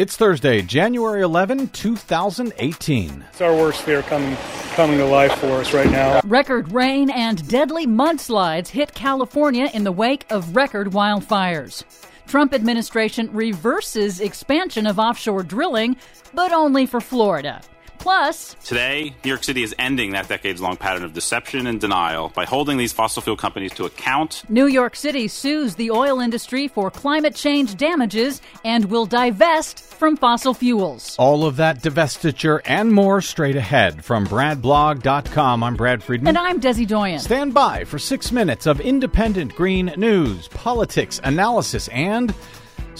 It's Thursday, January 11, 2018. It's our worst fear coming coming to life for us right now. Record rain and deadly mudslides hit California in the wake of record wildfires. Trump administration reverses expansion of offshore drilling, but only for Florida. Plus, today, New York City is ending that decades long pattern of deception and denial by holding these fossil fuel companies to account. New York City sues the oil industry for climate change damages and will divest from fossil fuels. All of that divestiture and more straight ahead from BradBlog.com. I'm Brad Friedman. And I'm Desi Doyen. Stand by for six minutes of independent green news, politics, analysis, and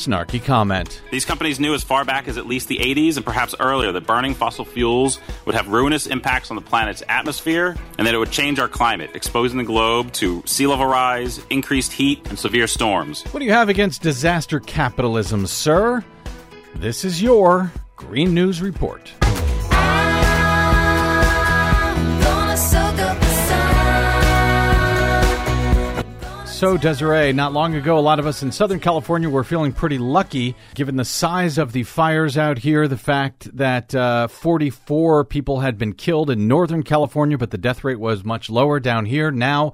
snarky comment. These companies knew as far back as at least the 80s and perhaps earlier that burning fossil fuels would have ruinous impacts on the planet's atmosphere and that it would change our climate, exposing the globe to sea level rise, increased heat, and severe storms. What do you have against disaster capitalism, sir? This is your Green News Report. So, Desiree, not long ago, a lot of us in Southern California were feeling pretty lucky given the size of the fires out here, the fact that uh, 44 people had been killed in Northern California, but the death rate was much lower down here. Now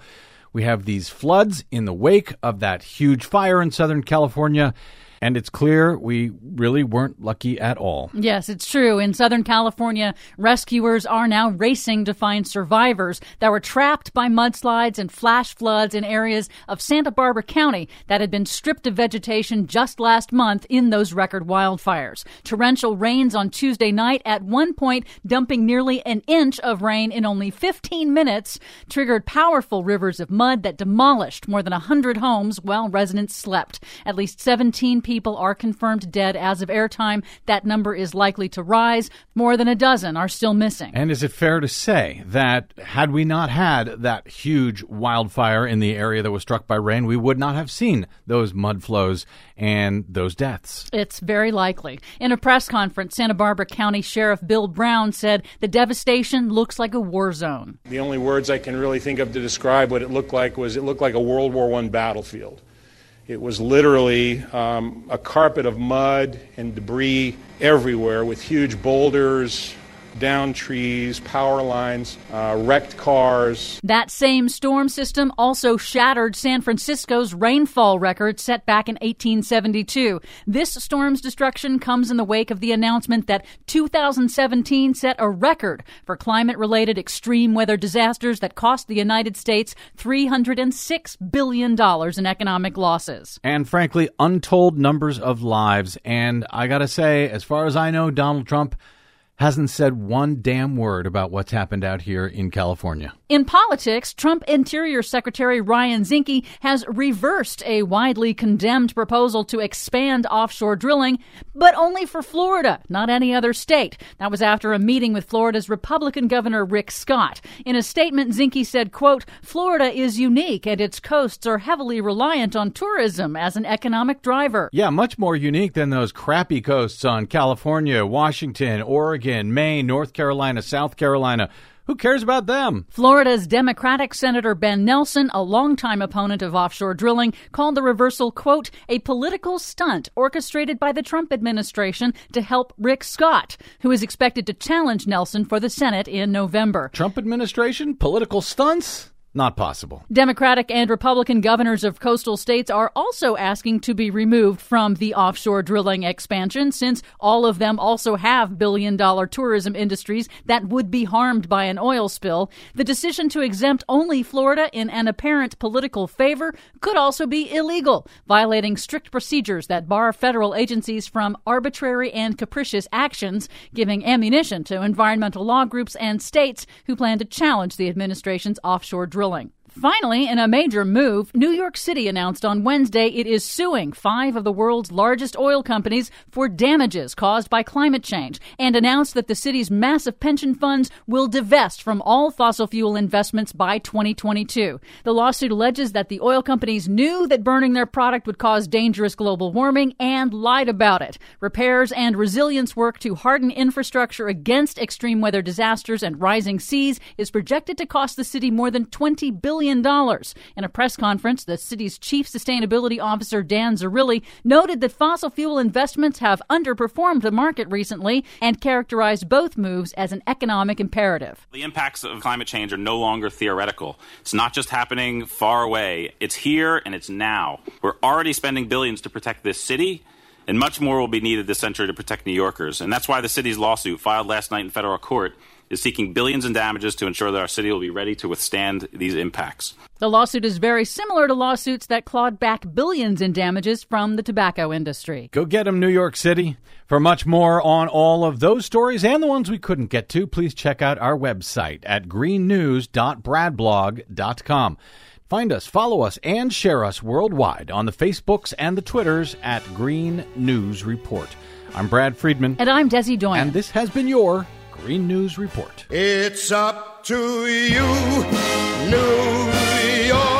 we have these floods in the wake of that huge fire in Southern California. And it's clear we really weren't lucky at all. Yes, it's true. In Southern California, rescuers are now racing to find survivors that were trapped by mudslides and flash floods in areas of Santa Barbara County that had been stripped of vegetation just last month in those record wildfires. Torrential rains on Tuesday night, at one point dumping nearly an inch of rain in only 15 minutes, triggered powerful rivers of mud that demolished more than 100 homes while residents slept. At least 17 people are confirmed dead as of airtime. That number is likely to rise. More than a dozen are still missing. And is it fair to say that had we not had that huge wildfire in the area that was struck by rain, we would not have seen those mud flows and those deaths? It's very likely. In a press conference, Santa Barbara County Sheriff Bill Brown said the devastation looks like a war zone. The only words I can really think of to describe what it looked like was it looked like a World War I battlefield. It was literally um, a carpet of mud and debris everywhere with huge boulders, down trees, power lines, uh, wrecked cars. That same storm system also shattered San Francisco's rainfall record set back in 1872. This storm's destruction comes in the wake of the announcement that 2017 set a record for climate related extreme weather disasters that cost the United States $306 billion in economic losses. And frankly, untold numbers of lives. And I gotta say, as far as I know, Donald Trump hasn't said one damn word about what's happened out here in California. In politics, Trump Interior Secretary Ryan Zinke has reversed a widely condemned proposal to expand offshore drilling, but only for Florida, not any other state. That was after a meeting with Florida's Republican Governor Rick Scott. In a statement, Zinke said, quote, Florida is unique and its coasts are heavily reliant on tourism as an economic driver. Yeah, much more unique than those crappy coasts on California, Washington, Oregon, Maine, North Carolina, South Carolina. Who cares about them? Florida's Democratic Senator Ben Nelson, a longtime opponent of offshore drilling, called the reversal, quote, a political stunt orchestrated by the Trump administration to help Rick Scott, who is expected to challenge Nelson for the Senate in November. Trump administration? Political stunts? Not possible. Democratic and Republican governors of coastal states are also asking to be removed from the offshore drilling expansion since all of them also have billion dollar tourism industries that would be harmed by an oil spill. The decision to exempt only Florida in an apparent political favor could also be illegal, violating strict procedures that bar federal agencies from arbitrary and capricious actions, giving ammunition to environmental law groups and states who plan to challenge the administration's offshore drilling drilling. Finally, in a major move, New York City announced on Wednesday it is suing five of the world's largest oil companies for damages caused by climate change and announced that the city's massive pension funds will divest from all fossil fuel investments by 2022. The lawsuit alleges that the oil companies knew that burning their product would cause dangerous global warming and lied about it. Repairs and resilience work to harden infrastructure against extreme weather disasters and rising seas is projected to cost the city more than $20 billion billion. In a press conference, the city's chief sustainability officer, Dan Zarrilli, noted that fossil fuel investments have underperformed the market recently and characterized both moves as an economic imperative. The impacts of climate change are no longer theoretical. It's not just happening far away, it's here and it's now. We're already spending billions to protect this city and much more will be needed this century to protect New Yorkers. And that's why the city's lawsuit, filed last night in federal court, is seeking billions in damages to ensure that our city will be ready to withstand these impacts. The lawsuit is very similar to lawsuits that clawed back billions in damages from the tobacco industry. Go get them, New York City. For much more on all of those stories and the ones we couldn't get to, please check out our website at greennews.bradblog.com. Find us, follow us, and share us worldwide on the Facebooks and the Twitters at Green News Report. I'm Brad Friedman. And I'm Desi Doyen. And this has been your Green News Report. It's up to you, New York.